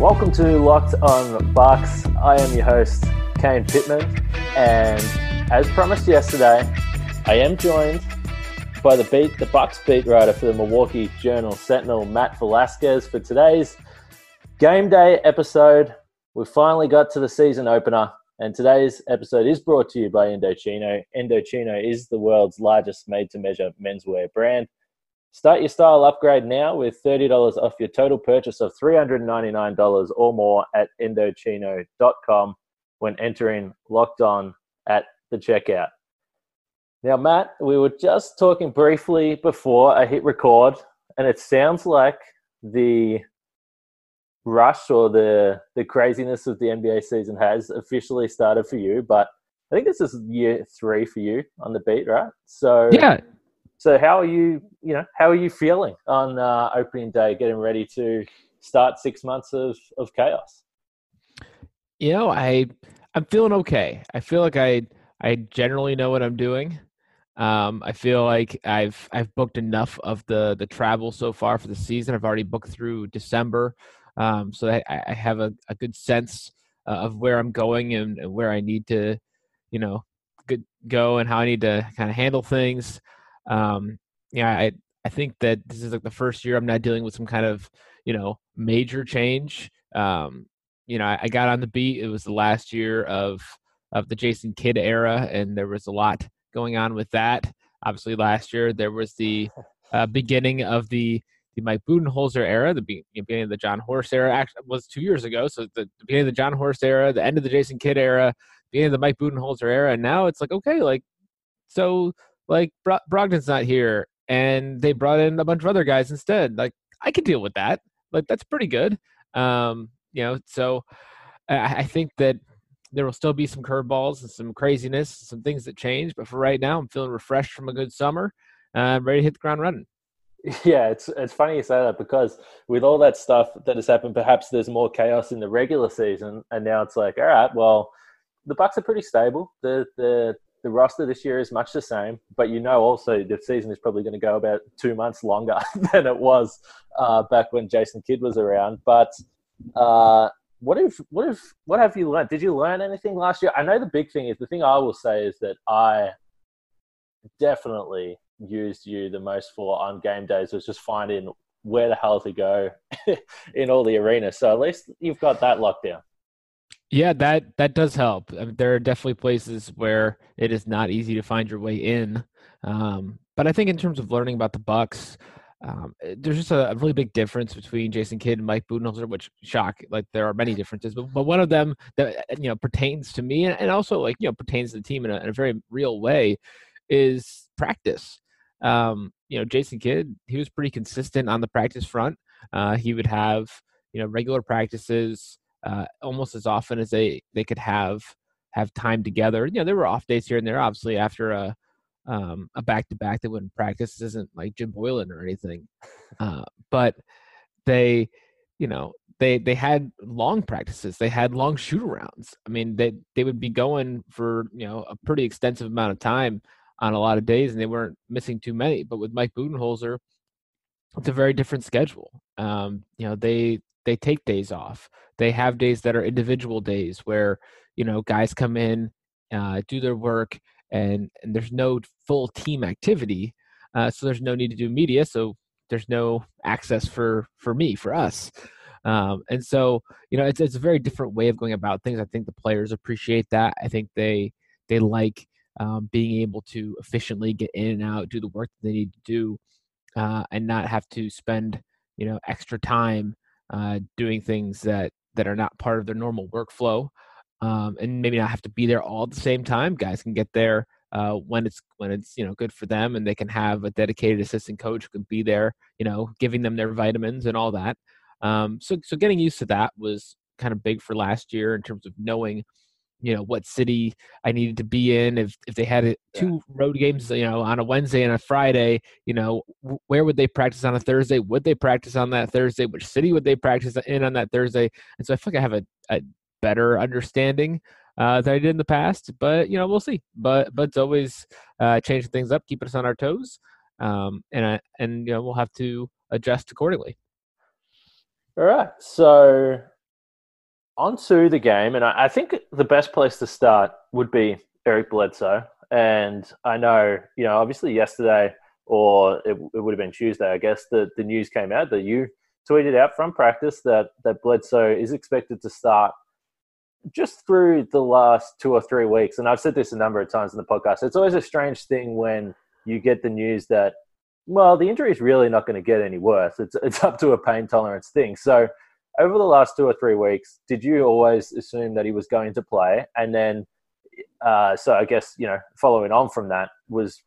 Welcome to Locked on Bucks. I am your host, Kane Pittman, and as promised yesterday, I am joined by the beat the Bucks beat writer for the Milwaukee Journal Sentinel, Matt Velazquez, for today's game day episode. We finally got to the season opener, and today's episode is brought to you by Indochino. Indochino is the world's largest made-to-measure menswear brand. Start your style upgrade now with $30 off your total purchase of $399 or more at Indochino.com when entering locked on at the checkout. Now, Matt, we were just talking briefly before I hit record, and it sounds like the rush or the the craziness of the NBA season has officially started for you. But I think this is year three for you on the beat, right? So Yeah, so how are you? You know, how are you feeling on uh, opening day, getting ready to start six months of of chaos? you know, I I'm feeling okay. I feel like I I generally know what I'm doing. Um, I feel like I've I've booked enough of the the travel so far for the season. I've already booked through December, um, so I, I have a, a good sense uh, of where I'm going and, and where I need to, you know, go and how I need to kind of handle things. Um, yeah, I I think that this is like the first year I'm not dealing with some kind of you know major change. Um, you know, I, I got on the beat. It was the last year of of the Jason Kidd era, and there was a lot going on with that. Obviously, last year there was the uh, beginning of the the Mike Budenholzer era, the beginning of the Jon Horst era. Actually, was two years ago. So the, the beginning of the Jon Horst era, the end of the Jason Kidd era, the beginning of the Mike Budenholzer era, and now it's like okay, like so, like Bro- Brogdon's not here, and they brought in a bunch of other guys instead. Like I could deal with that. Like that's pretty good. Um, you know, so I, I think that there will still be some curveballs and some craziness, some things that change. But for right now, I'm feeling refreshed from a good summer. I'm ready to hit the ground running. Yeah, it's it's funny you say that because with all that stuff that has happened, perhaps there's more chaos in the regular season, and now it's like, all right, well, the Bucks are pretty stable. The the the roster this year is much the same, but you know also the season is probably going to go about two months longer than it was uh, back when Jason Kidd was around. But uh, what if what if what have you learned? Did you learn anything last year? I know the big thing is the thing I will say is that I definitely used you the most for on game days was just finding where the hell to go in all the arenas. So at least you've got that locked down. Yeah, that that does help. I mean, there are definitely places where it is not easy to find your way in. Um, but I think in terms of learning about the Bucks, um, eh, there's just a, a really big difference between Jason Kidd and Mike Budenholzer, which shock like there are many differences, but, but one of them that eh, you know pertains to me and, and also like you know pertains to the team in a, in a very real way is practice. Um, you know, Jason Kidd, he was pretty consistent on the practice front. Uh, he would have you know regular practices uh, almost as often as they they could have have time together. You know, there were off days here and there. Obviously, after a um, a back to back, they wouldn't practice. This isn't like Jim Boylan or anything, uh, but they, you know, they they had long practices. They had long shoot arounds. I mean, they they would be going for you know a pretty extensive amount of time on a lot of days, and they weren't missing too many. But with Mike Budenholzer, it's a very different schedule. Um, you know, they they take days off. They have days that are individual days where you know guys come in, uh, do their work, and and there's no full team activity. Uh, so there's no need to do media. So there's no access for for me for us. Um, and so you know it's it's a very different way of going about things. I think the players appreciate that. I think they they like um, being able to efficiently get in and out, do the work that they need to do, uh, and not have to spend you know extra time uh, doing things that that are not part of their normal workflow, um, and maybe not have to be there all at the same time. Guys can get there uh, when it's when it's you know good for them, and they can have a dedicated assistant coach who can be there, you know, giving them their vitamins and all that. Um, so so getting used to that was kind of big for last year in terms of knowing you know what city I needed to be in. If if they had two road games, you know, on a Wednesday and a Friday, you know, where would they practice on a Thursday? Would they practice on that Thursday? Which city would they practice in on that Thursday? And so I feel like I have a, a better understanding uh, than I did in the past. But you know, we'll see. But but it's always uh, changing things up, keeping us on our toes, um, and I, and you know we'll have to adjust accordingly. All right, so onto the game, and I, I think the best place to start would be Eric Bledsoe. And I know, you know, obviously yesterday, or it, it would have been Tuesday, I guess, the, the news came out that you tweeted out from practice that, that Bledsoe is expected to start just through the last two or three weeks. And I've said this a number of times in the podcast. It's always a strange thing when you get the news that, well, the injury is really not going to get any worse. It's, it's up to a pain tolerance thing. So over the last two or three weeks, did you always assume that he was going to play? And then, uh, so I guess you know, following on from that, was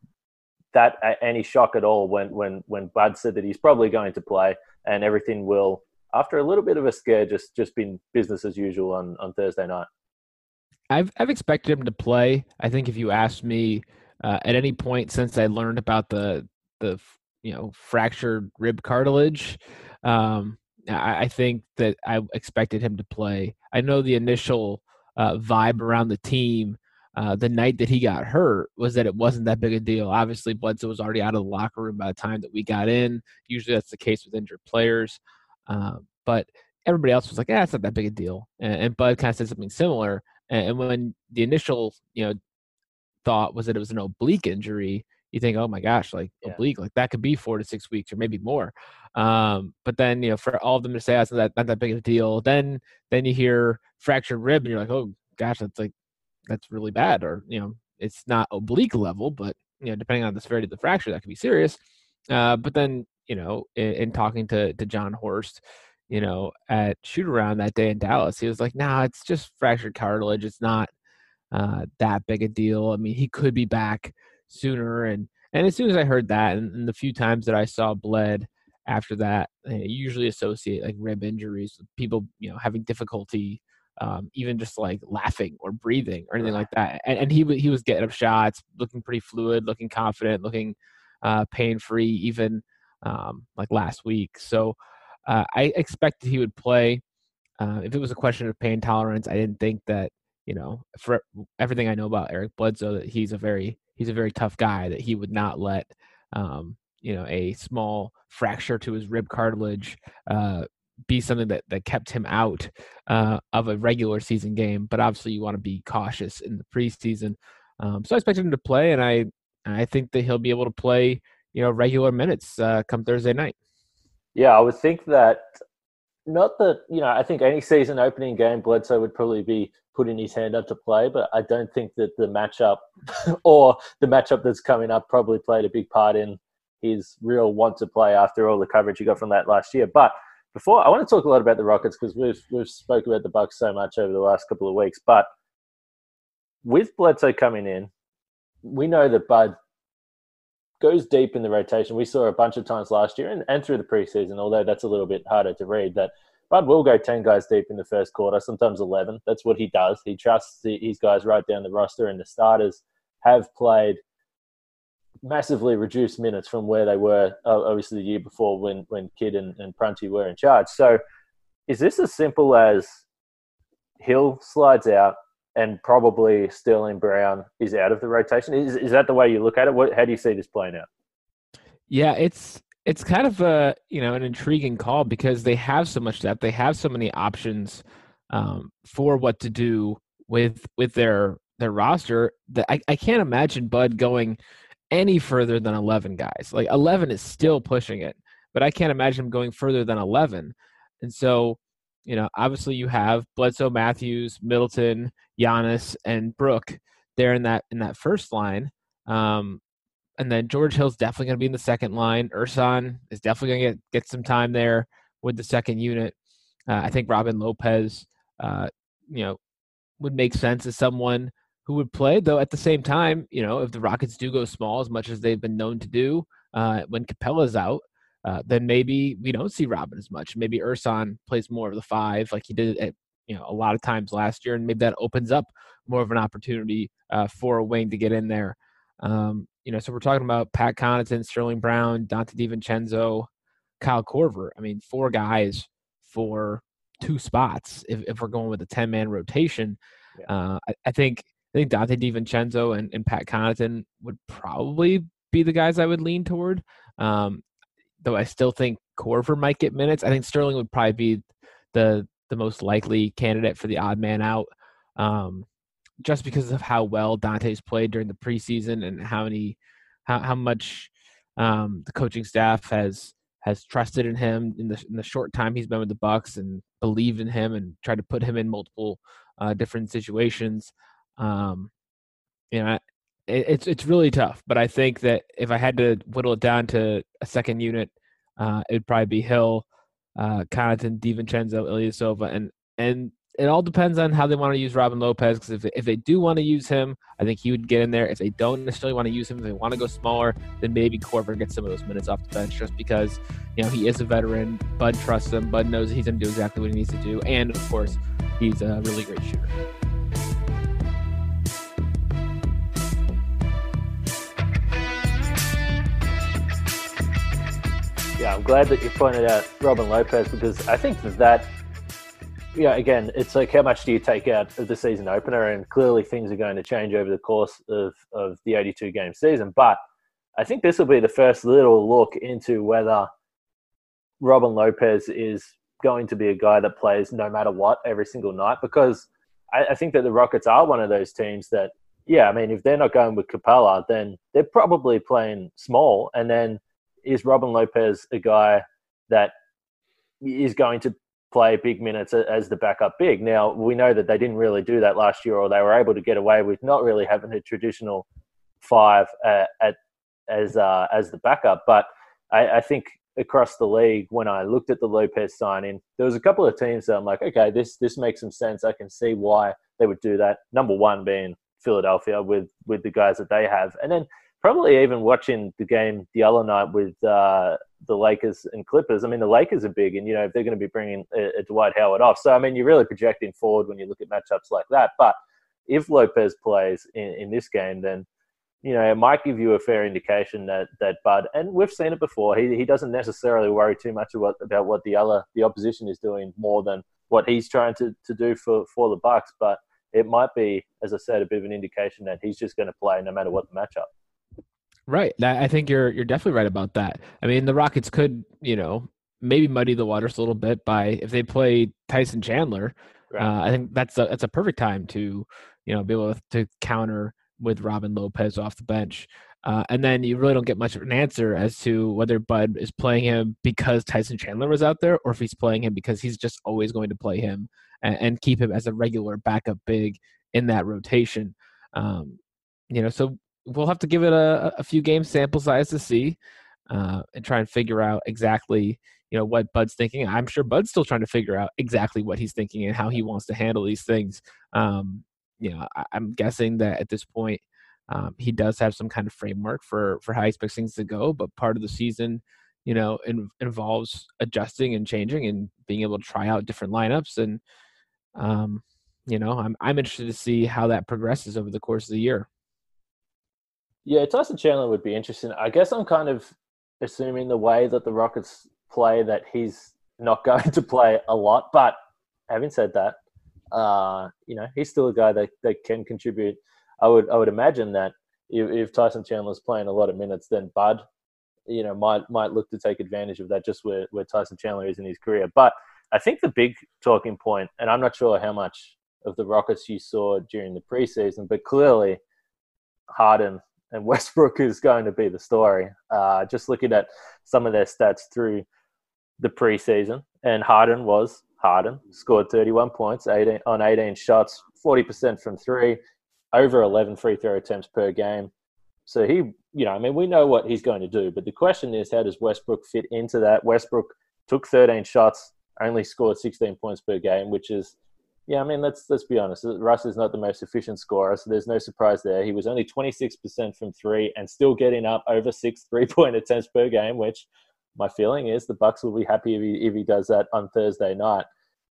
that any shock at all when when when Bud said that he's probably going to play and everything will, after a little bit of a scare, just just been business as usual on on Thursday night? I've I've expected him to play. I think if you asked me uh, at any point since I learned about the the you know fractured rib cartilage. Um, I, I think that I expected him to play. I know the initial uh, vibe around the team uh, the night that he got hurt was that it wasn't that big a deal. Obviously, Bledsoe was already out of the locker room by the time that we got in. Usually, that's the case with injured players. Uh, but everybody else was like, "Yeah, it's not that big a deal." And, and Bud kind of said something similar. And, and, when the initial, you know, thought was that it was an oblique injury, you think, "Oh my gosh, like yeah. oblique, like that could be four to six weeks or maybe more." Um, but then you know, for all of them to say that's oh, not, not that big of a deal, then then you hear fractured rib, and you're like, oh gosh, that's like that's really bad, or you know, it's not oblique level, but you know, depending on the severity of the fracture, that could be serious. Uh, but then you know, in, in, talking to to Jon Horst, you know, at shoot around that day in Dallas, he was like, "Nah, it's just fractured cartilage. It's not uh, that big a deal. I mean, he could be back sooner." And and as soon as I heard that, and, and the few times that I saw Bled after that they eh, usually associate like rib injuries with people you know having difficulty um, even just like laughing or breathing or anything like that and, and he he was getting up shots looking pretty fluid looking confident looking uh, pain free even um, like last week so uh, i expected he would play uh, if it was a question of pain tolerance i didn't think that you know for everything i know about eric bledsoe that he's a very he's a very tough guy that he would not let um, you know a small fracture to his rib cartilage uh, be something that, that kept him out uh, of a regular season game. But obviously, you want to be cautious in the preseason. Um, so I expect him to play, and I I think that he'll be able to play you know regular minutes uh, come Thursday night. Yeah, I would think that. Not that you know, I think any season opening game, Bledsoe would probably be putting his hand up to play, but I don't think that the matchup or the matchup that's coming up probably played a big part in his real want to play after all the coverage he got from that last year. But before I want to talk a lot about the Rockets because we've we've spoke about the Bucks so much over the last couple of weeks. But with Bledsoe coming in, we know that Bud goes deep in the rotation. We saw a bunch of times last year and, and through the preseason, although that's a little bit harder to read, that Bud will go 10 guys deep in the first quarter, sometimes 11. That's what he does. He trusts his guys right down the roster, and the starters have played – massively reduced minutes from where they were obviously the year before when when Kidd and, and Prunty were in charge. So is this as simple as Hill slides out and probably Sterling Brown is out of the rotation? Is is that the way you look at it? What how do you see this playing out? Yeah, it's it's kind of a you know an intriguing call because they have so much depth. They have so many options um, for what to do with with their their roster that I, I can't imagine Bud going any further than 11 guys. Like 11 is still pushing it, but I can't imagine him going further than 11. And so, you know, obviously you have Bledsoe, Matthews, Middleton, Giannis, and Brook there in that in that first line. Um, and then George Hill's definitely going to be in the second line. Ersan is definitely going to get get some time there with the second unit. Uh, I think Robin Lopez, uh, you know, would make sense as someone who would play. Though at the same time, you know, if the Rockets do go small as much as they've been known to do uh, when Capela's out, uh, then maybe we don't see Robin as much. Maybe Ersan plays more of the five, like he did at you know a lot of times last year, and maybe that opens up more of an opportunity uh, for a wing to get in there. Um, you know, so we're talking about Pat Connaughton, Sterling Brown, Donte DiVincenzo, Kyle Korver. I mean, four guys for two spots. If, if we're going with a ten man rotation, yeah. uh, I, I, think I think Donte DiVincenzo and, and Pat Connaughton would probably be the guys I would lean toward. Um, though I still think Korver might get minutes. I think Sterling would probably be the the most likely candidate for the odd man out. Um, just because of how well Donte's played during the preseason and how many how, how much um, the coaching staff has has trusted in him in the in the short time he's been with the Bucks and believed in him and tried to put him in multiple uh, different situations. Um, you know, it's it's really tough. But I think that if I had to whittle it down to a second unit, uh, it'd probably be Hill, uh, Connaughton, DiVincenzo, Ilyasova, and and it all depends on how they want to use Robin Lopez. Because if, if they do want to use him, I think he would get in there. If they don't necessarily want to use him, if they want to go smaller, then maybe Korver gets some of those minutes off the bench just because you know he is a veteran. Bud trusts him. Bud knows he's going to do exactly what he needs to do, and of course, he's a really great shooter. Yeah, I'm glad that you pointed out Robin Lopez because I think that that again, it's like how much do you take out of the season opener? And clearly things are going to change over the course of, of the 82 game season. But I think this will be the first little look into whether Robin Lopez is going to be a guy that plays no matter what every single night because I, I think that the Rockets are one of those teams that, yeah, I mean, if they're not going with Capela, then they're probably playing small. And then is Robin Lopez a guy that is going to play big minutes as the backup big. Now we know that they didn't really do that last year, or they were able to get away with not really having a traditional five uh, at as uh, as the backup. But I, I, think across the league, when I looked at the Lopez signing, there was a couple of teams that I'm like, okay, this this makes some sense. I can see why they would do that. Number one being Philadelphia with with the guys that they have, and then probably even watching the game the other night with uh, the Lakers and Clippers. I mean, the Lakers are big, and you know if they're going to be bringing a, a, Dwight Howard off, so I mean you're really projecting forward when you look at matchups like that. But if Lopez plays in, in this game, then you know it might give you a fair indication that that Bud, and we've seen it before. He he doesn't necessarily worry too much about about what the other the opposition is doing more than what he's trying to, to do for for the Bucks, but. It might be, as I said, a bit of an indication that he's just going to play no matter what the matchup. Right. I think you're you're definitely right about that. I mean, the Rockets could, you know, maybe muddy the waters a little bit by if they play Tyson Chandler. Right. Uh, I think that's a that's a perfect time to, you know, be able to counter with Robin Lopez off the bench. Uh, and then you really don't get much of an answer as to whether Bud is playing him because Tyson Chandler was out there, or if he's playing him because he's just always going to play him and, and keep him as a regular backup big in that rotation. Um, you know, so we'll have to give it a, a few game sample size to see uh, and try and figure out exactly you know what Bud's thinking. I'm sure Bud's still trying to figure out exactly what he's thinking and how he wants to handle these things. Um, you know, I, am guessing that at this point um, he does have some kind of framework for for how he expects things to go. But part of the season, you know, in, involves adjusting and changing and being able to try out different lineups. And um, you know, I'm I'm interested to see how that progresses over the course of the year. Yeah, Tyson Chandler would be interesting. I guess I'm kind of assuming the way that the Rockets play that he's not going to play a lot. But having said that, uh, you know, he's still a guy that, that can contribute. I would I would imagine that if, if Tyson Chandler's playing a lot of minutes, then Bud, you know, might might look to take advantage of that just where, where Tyson Chandler is in his career. But I think the big talking point, and I'm not sure how much of the Rockets you saw during the preseason, but clearly Harden and Westbrook is going to be the story. Uh, just looking at some of their stats through the preseason, and Harden was Harden scored 31 points 18, on 18 shots, 40% from three, over 11 free throw attempts per game. So he, you know, I mean, we know what he's going to do, but the question is, how does Westbrook fit into that? Westbrook took 13 shots only scored 16 points per game, which is, yeah, I mean, let's let's be honest. Russ is not the most efficient scorer, so there's no surprise there. He was only 26% from three and still getting up over six three point attempts per game, which my feeling is the Bucks will be happy if he if he does that on Thursday night.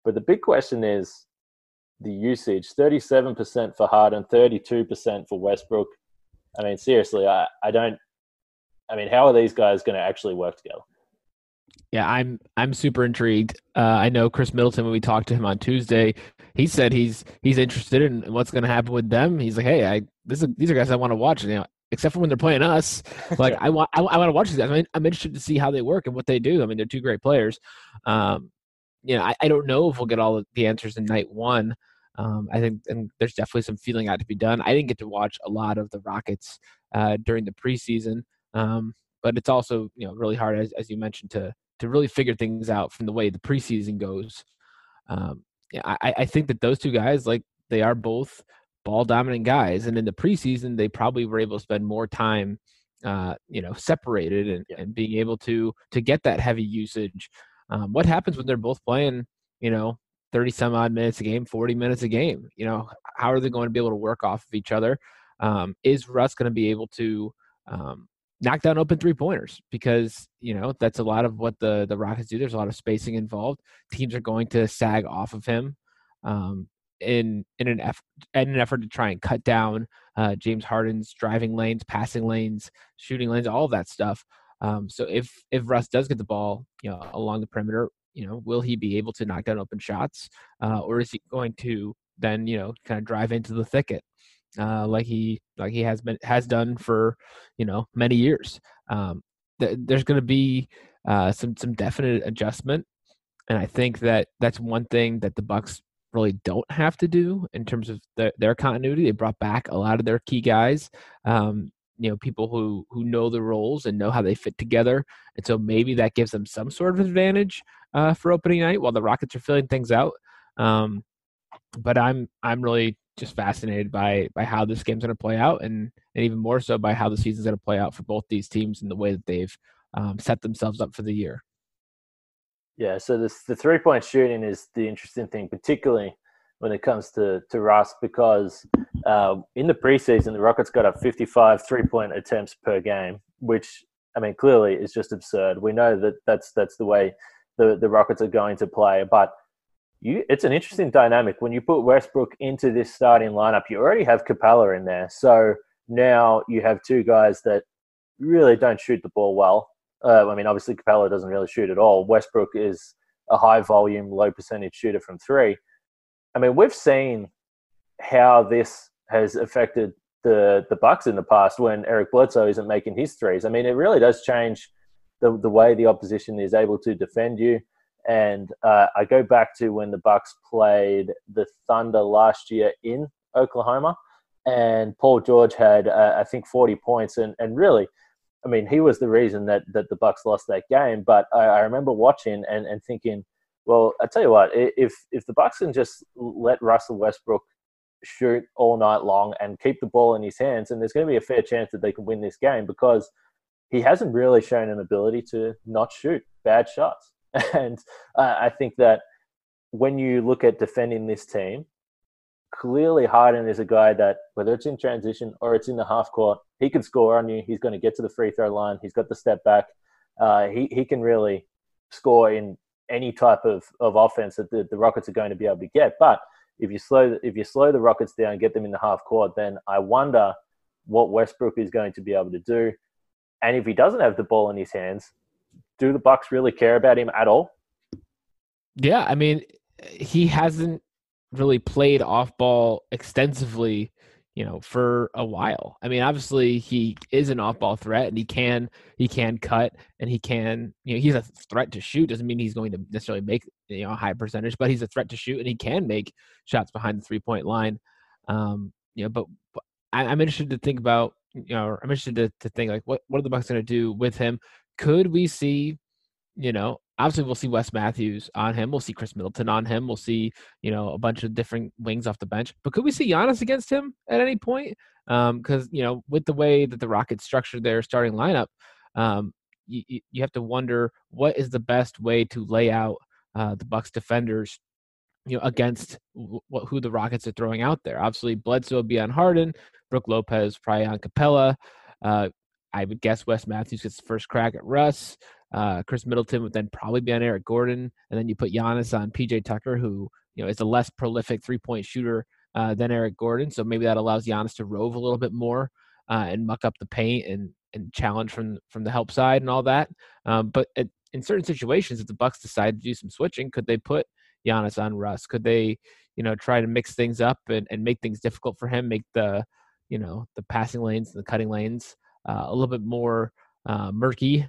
But the big question is the usage: 37% for Harden, 32% for Westbrook. I mean, seriously, I, I don't. I mean, how are these guys going to actually work together? Yeah, I'm I'm super intrigued. Uh, I know Khris Middleton when we talked to him on Tuesday, he said he's he's interested in what's going to happen with them. He's like, hey, I this is, these are guys I want to watch. You know, except for when they're playing us. Like I want I, I want to watch these guys. I mean, I'm interested to see how they work and what they do. I mean, they're two great players. Um, you know, I, I don't know if we'll get all the answers in night one. Um, I think and there's definitely some feeling out to be done. I didn't get to watch a lot of the Rockets uh, during the preseason, um, but it's also you know really hard as, as you mentioned to to really figure things out from the way the preseason goes. Um, yeah, I, I think that those two guys, like they are both ball dominant guys, and in the preseason they probably were able to spend more time, uh, you know, separated and, yeah. and being able to to get that heavy usage. Um, what happens when they're both playing, you know, 30 some odd minutes a game, 40 minutes a game? You know, how are they going to be able to work off of each other? Um, is Russ going to be able to um, knock down open three pointers because you know that's a lot of what the the Rockets do. There's a lot of spacing involved. Teams are going to sag off of him um, in in an effort in an effort to try and cut down uh, James Harden's driving lanes, passing lanes, shooting lanes, all of that stuff. Um, so if if Russ does get the ball, you know, along the perimeter, you know, will he be able to knock down open shots, uh, or is he going to then you know kind of drive into the thicket? Uh, like he like he has been has done for you know many years. Um, th- there's going to be uh, some some definite adjustment, and I think that that's one thing that the Bucks really don't have to do in terms of the, their continuity. They brought back a lot of their key guys. Um, you know, people who who know the roles and know how they fit together, and so maybe that gives them some sort of advantage uh, for opening night while the Rockets are filling things out. Um, but I'm I'm really just fascinated by by how this game's going to play out, and and even more so by how the season's going to play out for both these teams and the way that they've um, set themselves up for the year. Yeah, so this the three point shooting is the interesting thing, particularly when it comes to to Russ, because uh, in the preseason the Rockets got up 55 three point attempts per game, which I mean clearly is just absurd. We know that that's that's the way the the Rockets are going to play, but you, it's an interesting dynamic when you put Westbrook into this starting lineup. You already have Capela in there, so now you have two guys that really don't shoot the ball well. Uh, I mean, obviously Capela doesn't really shoot at all. Westbrook is a high volume, low percentage shooter from three. I mean, we've seen how this has affected the the Bucks in the past when Eric Bledsoe isn't making his threes. I mean, it really does change the the way the opposition is able to defend you. And uh, I go back to when the Bucks played the Thunder last year in Oklahoma, and Paul George had uh, I think 40 points, and and really, I mean, he was the reason that that the Bucks lost that game. But I, I remember watching and and thinking, well, I tell you what, if if the Bucks can just let Russell Westbrook shoot all night long and keep the ball in his hands, and there's going to be a fair chance that they can win this game because he hasn't really shown an ability to not shoot bad shots. And uh, I think that when you look at defending this team, clearly Harden is a guy that, whether it's in transition or it's in the half court, he can score on you. He's going to get to the free throw line. He's got the step back. Uh, he, he can really score in any type of, of offense that the, the Rockets are going to be able to get. But if you slow if you slow the Rockets down and get them in the half court, then I wonder what Westbrook is going to be able to do. And if he doesn't have the ball in his hands, do the Bucks really care about him at all? Yeah, I mean, he hasn't really played off ball extensively, you know, for a while. I mean, obviously he is an off ball threat and he can he can cut and he can, you know, he's a threat to shoot. Doesn't mean he's going to necessarily make you know a high percentage, but he's a threat to shoot and he can make shots behind the three point line. Um, you know, but, but I, am interested to think about, you know, I'm interested to, to think like what what are the Bucks going to do with him? Could we see, you know, obviously we'll see Wes Matthews on him. We'll see Khris Middleton on him. We'll see, you know, a bunch of different wings off the bench. But could we see Giannis against him at any point? Because, um, you know, with the way that the Rockets structured their starting lineup, um, you, you have to wonder what is the best way to lay out uh, the Bucks defenders, you know, against who the Rockets are throwing out there. Obviously, Bledsoe will be on Harden, Brook Lopez probably on Capela. Uh, I would guess Wes Matthews gets the first crack at Russ. Uh, Khris Middleton would then probably be on Eric Gordon, and then you put Giannis on PJ Tucker, who you know is a less prolific three point shooter uh, than Eric Gordon. So maybe that allows Giannis to rove a little bit more uh, and muck up the paint and and challenge from from the help side and all that. Um, but at, in certain situations, if the Bucks decide to do some switching, could they put Giannis on Russ? Could they, you know, try to mix things up and, and make things difficult for him, make the, you know, the passing lanes and the cutting lanes uh, a little bit more uh, murky?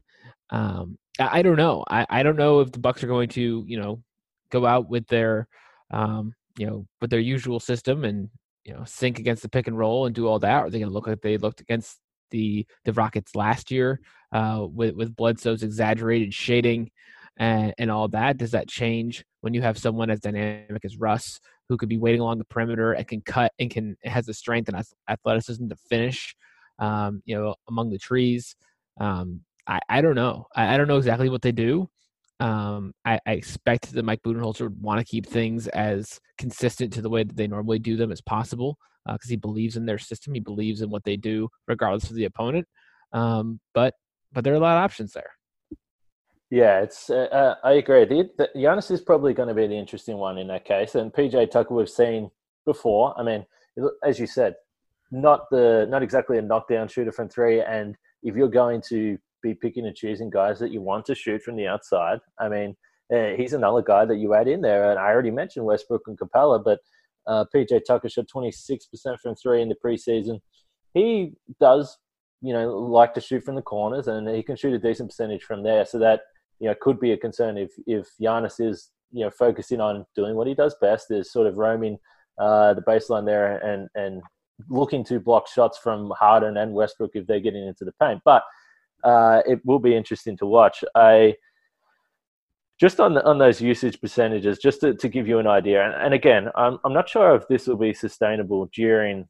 Um, I, I, don't know. I, I don't know if the Bucks are going to, you know, go out with their, um, you know, with their usual system and you know sink against the pick and roll and do all that. Or are they going to look like they looked against the the Rockets last year uh, with with Bledsoe's exaggerated shading and and all that? Does that change when you have someone as dynamic as Russ who could be waiting along the perimeter and can cut and can has the strength and athleticism to finish? Um, you know, among the trees. Um, I, I don't know. I, I don't know exactly what they do. Um, I, I, expect that Mike Budenholzer would want to keep things as consistent to the way that they normally do them as possible because uh, he believes in their system. He believes in what they do, regardless of the opponent. Um, but but there are a lot of options there. Yeah, it's. Uh, uh I agree. The, the, Giannis is probably going to be the interesting one in that case, and PJ Tucker we've seen before. I mean, as you said, not the not exactly a knockdown shooter from three, and if you're going to be picking and choosing guys that you want to shoot from the outside. I mean, uh, he's another guy that you add in there. And I already mentioned Westbrook and Capela, but uh, PJ Tucker shot 26% from three in the preseason. He does, you know, like to shoot from the corners, and he can shoot a decent percentage from there. So that, you know, could be a concern if if Giannis is, you know, focusing on doing what he does best, is sort of roaming uh, the baseline there and and looking to block shots from Harden and Westbrook if they're getting into the paint. But uh, it will be interesting to watch. I just on the, on those usage percentages, just to, to give you an idea, and, and again, I'm I'm not sure if this will be sustainable during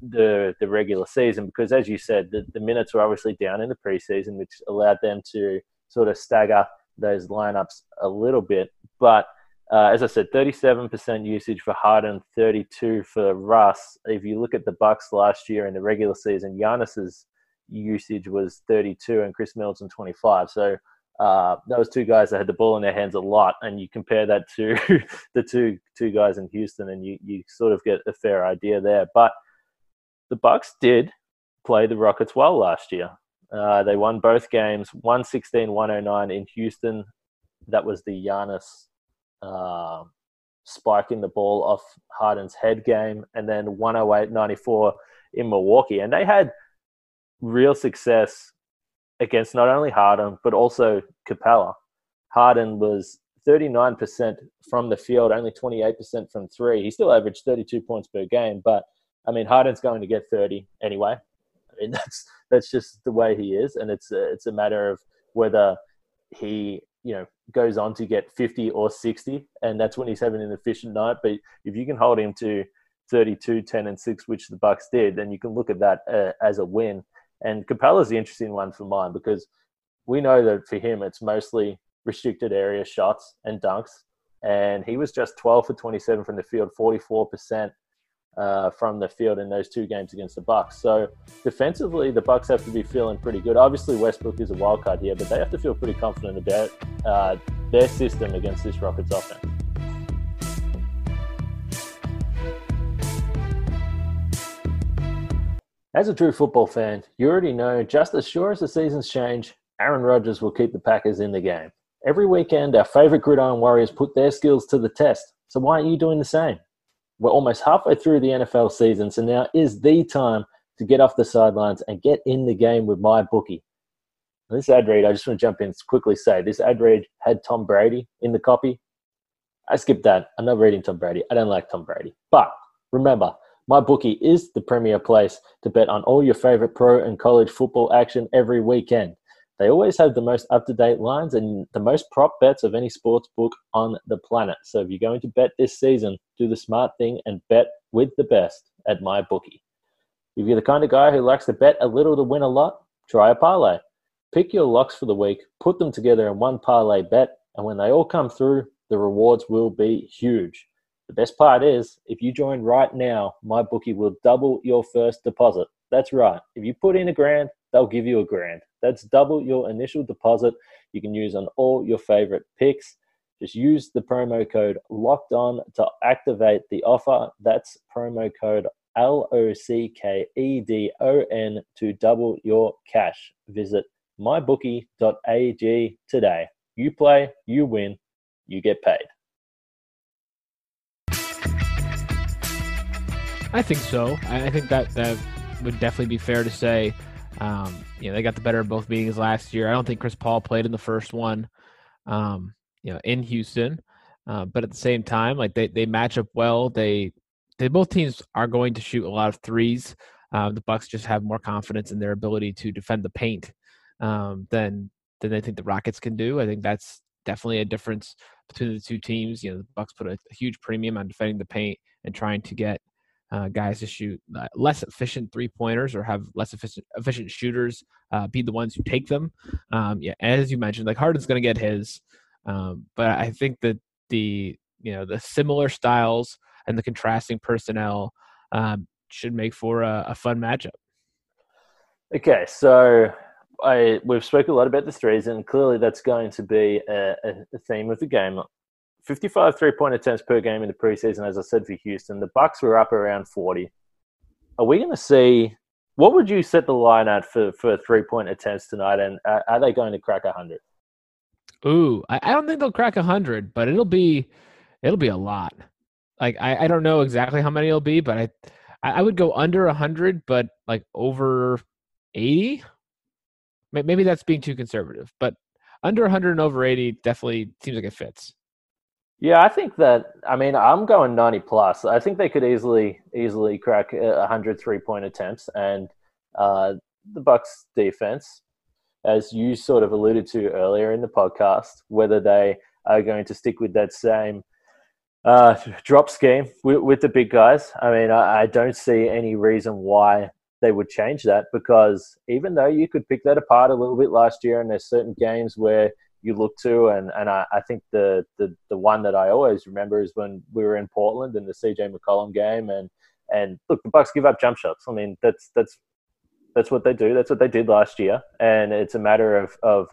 the the regular season because, as you said, the, the minutes were obviously down in the preseason, which allowed them to sort of stagger those lineups a little bit. But uh, as I said, 37% usage for Harden, 32 for Russ. If you look at the Bucks last year in the regular season, Giannis's usage was 32 and Khris Middleton 25. So uh, those two guys that had the ball in their hands a lot, and you compare that to the two two guys in Houston, and you you sort of get a fair idea there. But the Bucks did play the Rockets well last year. Uh, they won both games, 116 109 in Houston. That was the Giannis uh, spiking the ball off Harden's head game, and then 108 94 in Milwaukee. And they had real success against not only Harden but also Capella. Harden was 39% from the field, only 28% from three. He still averaged 32 points per game, but I mean Harden's going to get 30 anyway. I mean that's that's just the way he is, and it's a, it's a matter of whether he you know goes on to get 50 or 60, and that's when he's having an efficient night. But if you can hold him to 32, 10, and six, which the Bucks did, then you can look at that uh, as a win. And Capela's the interesting one for mine because we know that for him it's mostly restricted area shots and dunks. And he was just 12 for 27 from the field, 44% uh, from the field in those two games against the Bucks. So defensively, the Bucks have to be feeling pretty good. Obviously, Westbrook is a wild card here, but they have to feel pretty confident about uh, their system against this Rockets offense. As a true football fan, you already know just as sure as the seasons change, Aaron Rodgers will keep the Packers in the game. Every weekend, our favourite gridiron warriors put their skills to the test. So why aren't you doing the same? We're almost halfway through the NFL season, so now is the time to get off the sidelines and get in the game with MyBookie. This ad read, I just want to jump in quickly say this ad read had Tom Brady in the copy. I skipped that. I'm not reading Tom Brady. I don't like Tom Brady. But remember, MyBookie is the premier place to bet on all your favorite pro and college football action every weekend. They always have the most up to date lines and the most prop bets of any sports book on the planet. So if you're going to bet this season, do the smart thing and bet with the best at MyBookie. If you're the kind of guy who likes to bet a little to win a lot, try a parlay. Pick your locks for the week, put them together in one parlay bet, and when they all come through, The rewards will be huge. The best part is, if you join right now, MyBookie will double your first deposit. That's right. If you put in a grand, they'll give you a grand. That's double your initial deposit. You can use on all your favorite picks. Just use the promo code locked on to activate the offer. That's promo code L O C K E D O N to double your cash. Visit mybookie.ag today. You play, you win, you get paid. I think so. I think that that would definitely be fair to say. Um, you know, they got the better of both meetings last year. I don't think Chris Paul played in the first one, um, you know, in Houston. Uh, but at the same time, like they, they match up well. They they both teams are going to shoot a lot of threes. Uh, the Bucks just have more confidence in their ability to defend the paint um, than than I think the Rockets can do. I think that's definitely a difference between the two teams. You know, the Bucks put a, a huge premium on defending the paint and trying to get uh, guys to shoot uh, less efficient three pointers or have less efficient efficient shooters uh, be the ones who take them. Um, yeah, as you mentioned, like Harden's going to get his, um, but I think that the you know the similar styles and the contrasting personnel um, should make for a, a, fun matchup. Okay, so I we've spoken a lot about the threes, and clearly that's going to be a, a theme of the game. 55 three point attempts per game in the preseason, as I said for Houston. The Bucks were up around 40. Are we going to see? What would you set the line at for, for three point attempts tonight? And uh, are they going to crack 100? Ooh, I, I don't think they'll crack 100, but it'll be it'll be a lot. Like I, I don't know exactly how many it'll be, but I I would go under 100, but like over 80. Maybe that's being too conservative, but under 100 and over 80 definitely seems like it fits. Yeah, I think that. I mean, I'm going 90 plus. I think they could easily easily crack 100 three point attempts, and uh, the Bucks defense, as you sort of alluded to earlier in the podcast, whether they are going to stick with that same uh, drop scheme with, with, the big guys. I mean, I, I don't see any reason why they would change that because even though you could pick that apart a little bit last year, and there's certain games where you look to. And, and I, I think the, the, the one that I always remember is when we were in Portland in the CJ McCollum game. And, and look, the Bucks give up jump shots. I mean, that's, that's, that's what they do. That's what they did last year. And it's a matter of, of,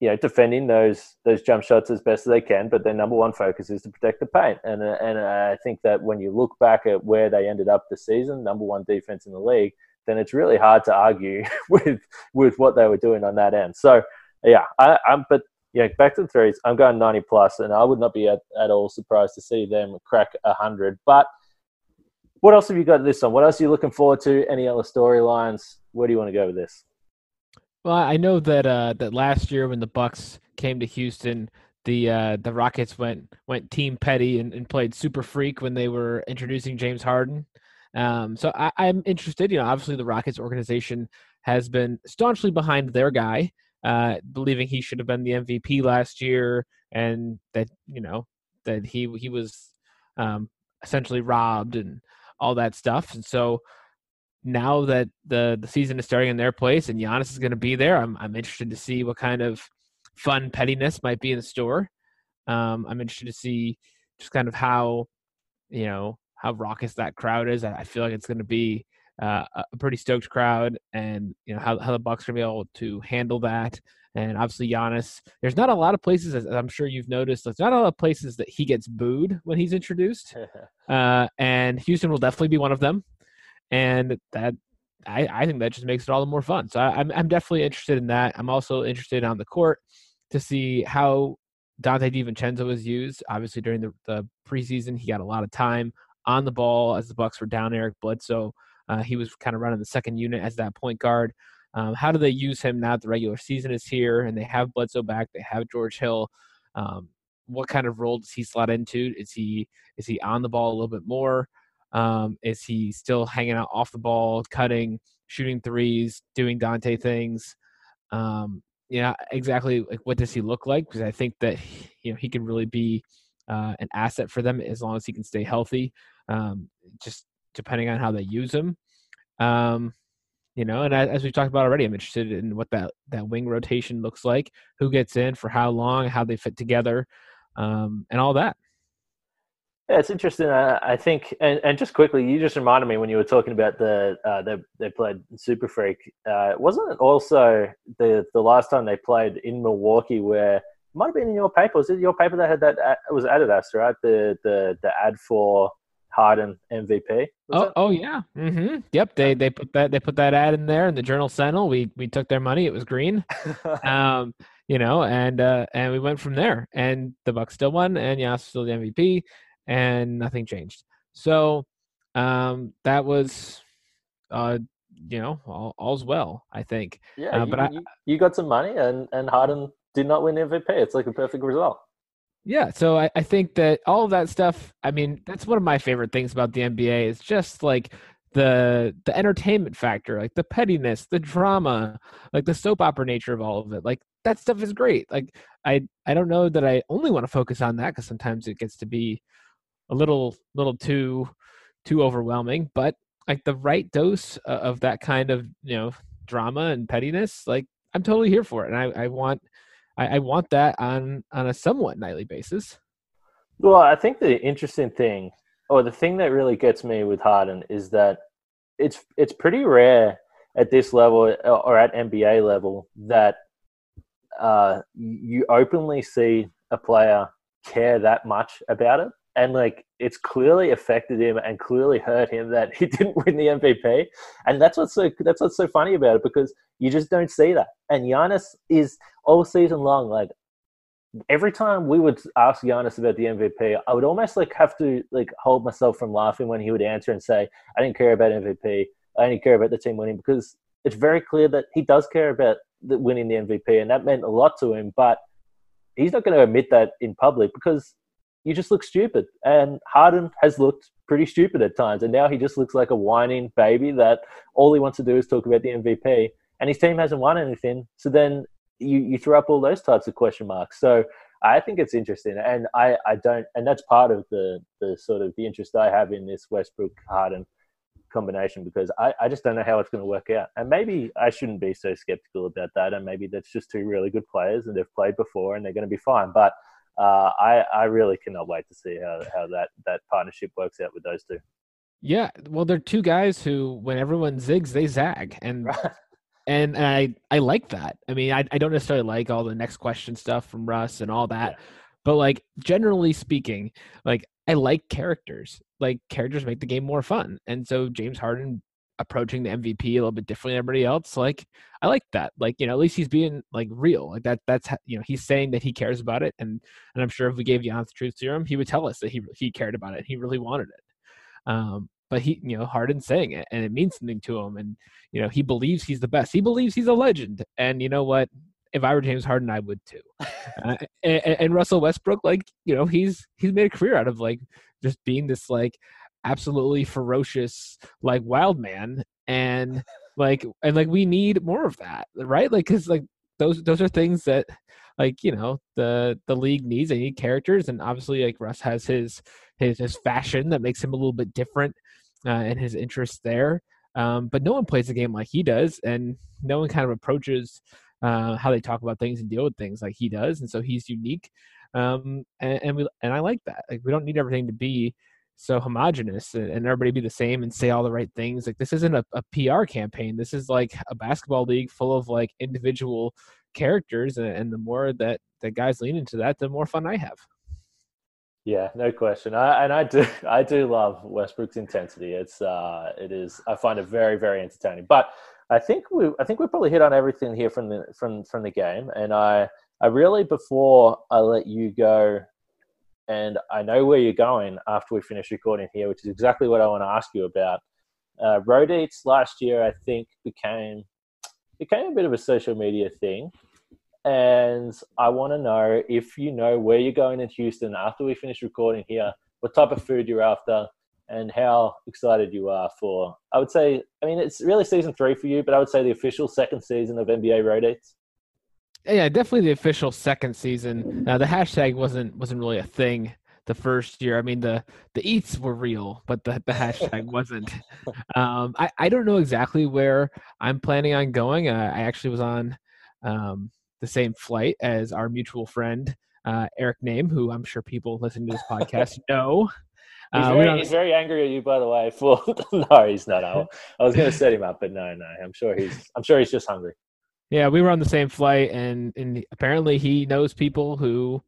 you know, defending those those jump shots as best as they can, but their number one focus is to protect the paint. And and I think that when you look back at where they ended up the season, number one defense in the league, then it's really hard to argue with with what they were doing on that end. So yeah, I, am but yeah, back to the threes. I'm going 90 plus, and I would not be at, at all surprised to see them crack 100. But what else have you got this on? What else are you looking forward to? Any other storylines? Where do you want to go with this? Well, I know that uh, that last year when the Bucks came to Houston, the uh, the Rockets went went team petty and, and, played super freak when they were introducing James Harden. Um, so I, I'm interested. You know, obviously the Rockets organization has been staunchly behind their guy uh, believing he should have been the MVP last year, and that you know that he he was um, essentially robbed and all that stuff. And so now that the the season is starting in their place and Giannis is going to be there, I'm I'm interested to see what kind of fun pettiness might be in store. Um, I'm interested to see just kind of how you know how raucous that crowd is. I feel like it's going to be uh, a pretty stoked crowd, and you know how how the Bucks are gonna be able to handle that. And obviously Giannis, there's not a lot of places, as I'm sure you've noticed, there's not a lot of places that he gets booed when he's introduced. uh, and Houston will definitely be one of them. And that I, I think that just makes it all the more fun. So I, I'm I'm definitely interested in that. I'm also interested on the court to see how Donte DiVincenzo was used. Obviously during the, the preseason, he got a lot of time on the ball as the Bucks were down Eric Bledsoe. Uh, he was kind of running the second unit as that point guard. Um, how do they use him now that the regular season is here and they have Bledsoe back? They have George Hill. Um, what kind of role does he slot into? Is he is he on the ball a little bit more? Um, is he still hanging out off the ball, cutting, shooting threes, doing Donte things? Um, yeah, exactly. Like, what does he look like? Because I think that you know he can really be uh, an asset for them as long as he can stay healthy. Um, just depending on how they use him. Um, you know, and as we've talked about already, I'm interested in what that that wing rotation looks like, who gets in for how long, how they fit together, um, and all that. Yeah, it's interesting. Uh, I think, and, and just quickly, you just reminded me when you were talking about the uh, they they played Super Freak. Uh, wasn't it also the the last time they played in Milwaukee where it might have been in your paper? Was it your paper that had that? Uh, it was Adidas, right? The the the ad for Harden MVP. Oh, oh yeah. Mm-hmm. Yep. They they put that they put that ad in there in the Journal Sentinel. We we took their money. It was green. um, you know, and uh, and we went from there. And the Bucks still won, and Giannis still the MVP, and nothing changed. So um, that was, uh, you know, all, all's well. I think. Yeah, uh, but you, I, you got some money, and and Harden did not win MVP. It's like a perfect result. Yeah, so I, I think that all of that stuff. I mean, that's one of my favorite things about the NBA is just like the the entertainment factor, like the pettiness, the drama, like the soap opera nature of all of it. Like that stuff is great. Like I I don't know that I only want to focus on that because sometimes it gets to be a little little too too overwhelming. But like the right dose of that kind of you know drama and pettiness, like I'm totally here for it, and I I want I, I want that on on a somewhat nightly basis. Well, I think the interesting thing, or the thing that really gets me with Harden, is that it's it's pretty rare at this level or at NBA level that uh, you openly see a player care that much about it and like it's clearly affected him and clearly hurt him that he didn't win the MVP. And that's what's so that's what's so funny about it because you just don't see that. And Giannis is all season long like every time we would ask Giannis about the MVP, I would almost like have to like hold myself from laughing when he would answer and say, "I didn't care about MVP. I only care about the team winning," because it's very clear that he does care about the, winning the MVP, and that meant a lot to him. But he's not going to admit that in public because you just look stupid. And Harden has looked pretty stupid at times. And now he just looks like a whining baby that all he wants to do is talk about the MVP. And his team hasn't won anything. So then you, you throw up all those types of question marks. So I think it's interesting. And I, I don't, and that's part of the, the sort of the interest I have in this Westbrook Harden combination because I, I just don't know how it's going to work out. And maybe I shouldn't be so skeptical about that. And maybe that's just two really good players and they've played before and they're going to be fine. But uh, I I really cannot wait to see how how that that partnership works out with those two. Yeah, well, they're two guys who, when everyone zigs, they zag, and right. and, and I I like that. I mean, I I don't necessarily like all the next question stuff from Russ and all that, yeah. but like generally speaking, like I like characters. Like characters make the game more fun, and so James Harden approaching the MVP a little bit differently than everybody else. Like I like that. Like you know, at least he's being like real. Like that. That's you know, he's saying that he cares about it, and and I'm sure if we gave Giannis the truth serum, he would tell us that he he cared about it. He really wanted it. Um, but he, you know, Harden's saying it, and it means something to him, and you know, he believes he's the best. He believes he's a legend, and you know what? If I were James Harden, I would too. uh, and, and Russell Westbrook, like you know, he's he's made a career out of like just being this like absolutely ferocious like wild man and like and like we need more of that right? Like because like those those are things that like you know the the league needs they need characters and obviously like russ has his his his fashion that makes him a little bit different uh, and his interests there um, but no one plays the game like he does and no one kind of approaches uh, how they talk about things and deal with things like he does and so he's unique um, and, and we and i like that like we don't need everything to be so homogenous and, everybody be the same and say all the right things. Like this isn't a, a, PR campaign. This is like a basketball league full of like individual characters, and, and the more that that guys lean into that, the more fun I have. Yeah, no question. I, and I do, I do love Westbrook's intensity. It's, uh, it is. I find it very, very entertaining. But I think we, I think we probably hit on everything here from the from from the game. And I, I really before I let you go and I know where you're going after we finish recording here, which is exactly what I want to ask you about. Uh, Road Eats last year, I think, became became a bit of a social media thing, and I want to know if you know where you're going in Houston after we finish recording here, what type of food you're after, and how excited you are for. I would say, I mean, it's really season three for you, but I would say the official second season of NBA Road Eats yeah, definitely the official second season. Now the hashtag wasn't wasn't really a thing the first year. I mean, the the eats were real, but the the hashtag wasn't. Um, I I don't know exactly where I'm planning on going. Uh, I actually was on um, the same flight as our mutual friend uh, Eric Nehm, who I'm sure people listening to this podcast know. He's, Uh, very, he's very angry at you, by the way. For no, he's not. I, I was going to set him up, but no, no. I'm sure he's. I'm sure he's just hungry. Yeah, we were on the same flight, and and apparently he knows people who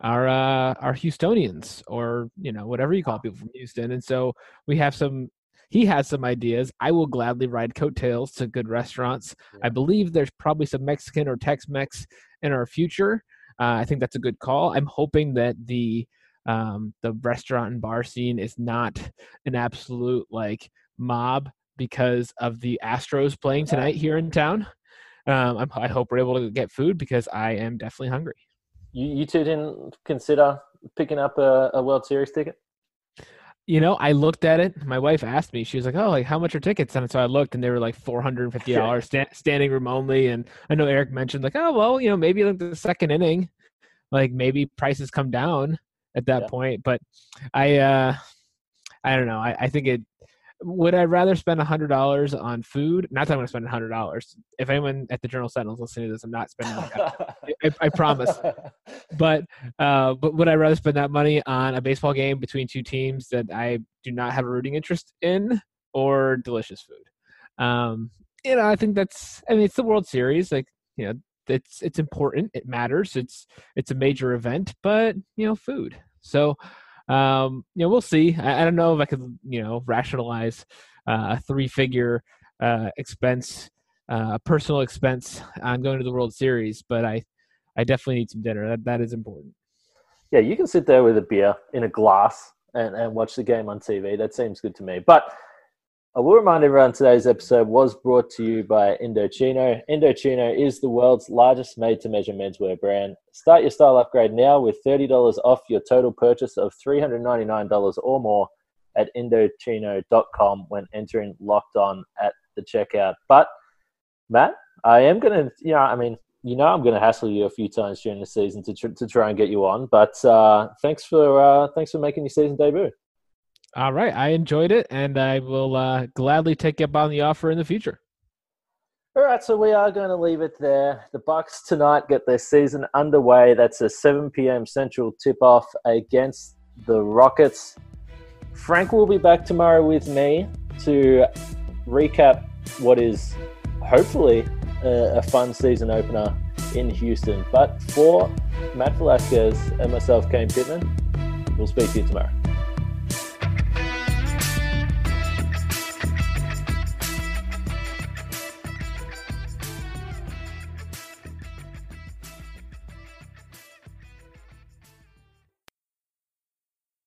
are uh, are Houstonians, or you know whatever you call people from Houston, and so we have some. He has some ideas. I will gladly ride coattails to good restaurants. I believe there's probably some Mexican or Tex-Mex in our future. Uh, I think that's a good call. I'm hoping that the um, the restaurant and bar scene is not an absolute like mob because of the Astros playing tonight here in town. Um, I'm, I hope we're able to get food because I am definitely hungry. You, you two didn't consider picking up a, a World Series ticket? You know, I looked at it. My wife asked me. She was like, "Oh, like how much are tickets?" And so I looked, and they were like four hundred and fifty dollars sta- standing room only. And I know Eric mentioned like, "Oh, well, you know, maybe like the second inning, like maybe prices come down at that Yeah. point." But I, uh I don't know. I, I think it. Would I rather spend a hundred dollars on food? Not that I'm going to spend a hundred dollars. If anyone at the Journal Sentinel is listening to this, I'm not spending. $100. I, I promise. but uh, but would I rather spend that money on a baseball game between two teams that I do not have a rooting interest in, or delicious food? Um, you know, I think that's. I mean, it's the World Series. Like, you know, it's it's important. It matters. It's it's a major event. But you know, food. So, um, you know, we'll see. I, I don't know if I could, you know, rationalize uh, a three-figure uh, expense, uh, personal expense on going to the World Series, but I I definitely need some dinner. That that is important. yeah, you can sit there with a beer in a glass and, and watch the game on TV. That seems good to me. But I will remind everyone today's episode was brought to you by Indochino. Indochino is the world's largest made to measure menswear brand. Start your style upgrade now with $30 off your total purchase of $399 or more at Indochino.com when entering locked on at the checkout. But, Matt, I am going to, you know, I mean, you know I'm going to hassle you a few times during the season to, tr- to try and get you on. But uh, thanks for uh, thanks for making your season debut. All right, I enjoyed it, and I will uh, gladly take up on the offer in the future. All right, so we are going to leave it there. The Bucks tonight get their season underway. That's a 7 p.m. Central tip-off against the Rockets. Frank will be back tomorrow with me to recap what is hopefully a, a fun season opener in Houston. But for Matt Velazquez and myself, Kane Pittman, we'll speak to you tomorrow.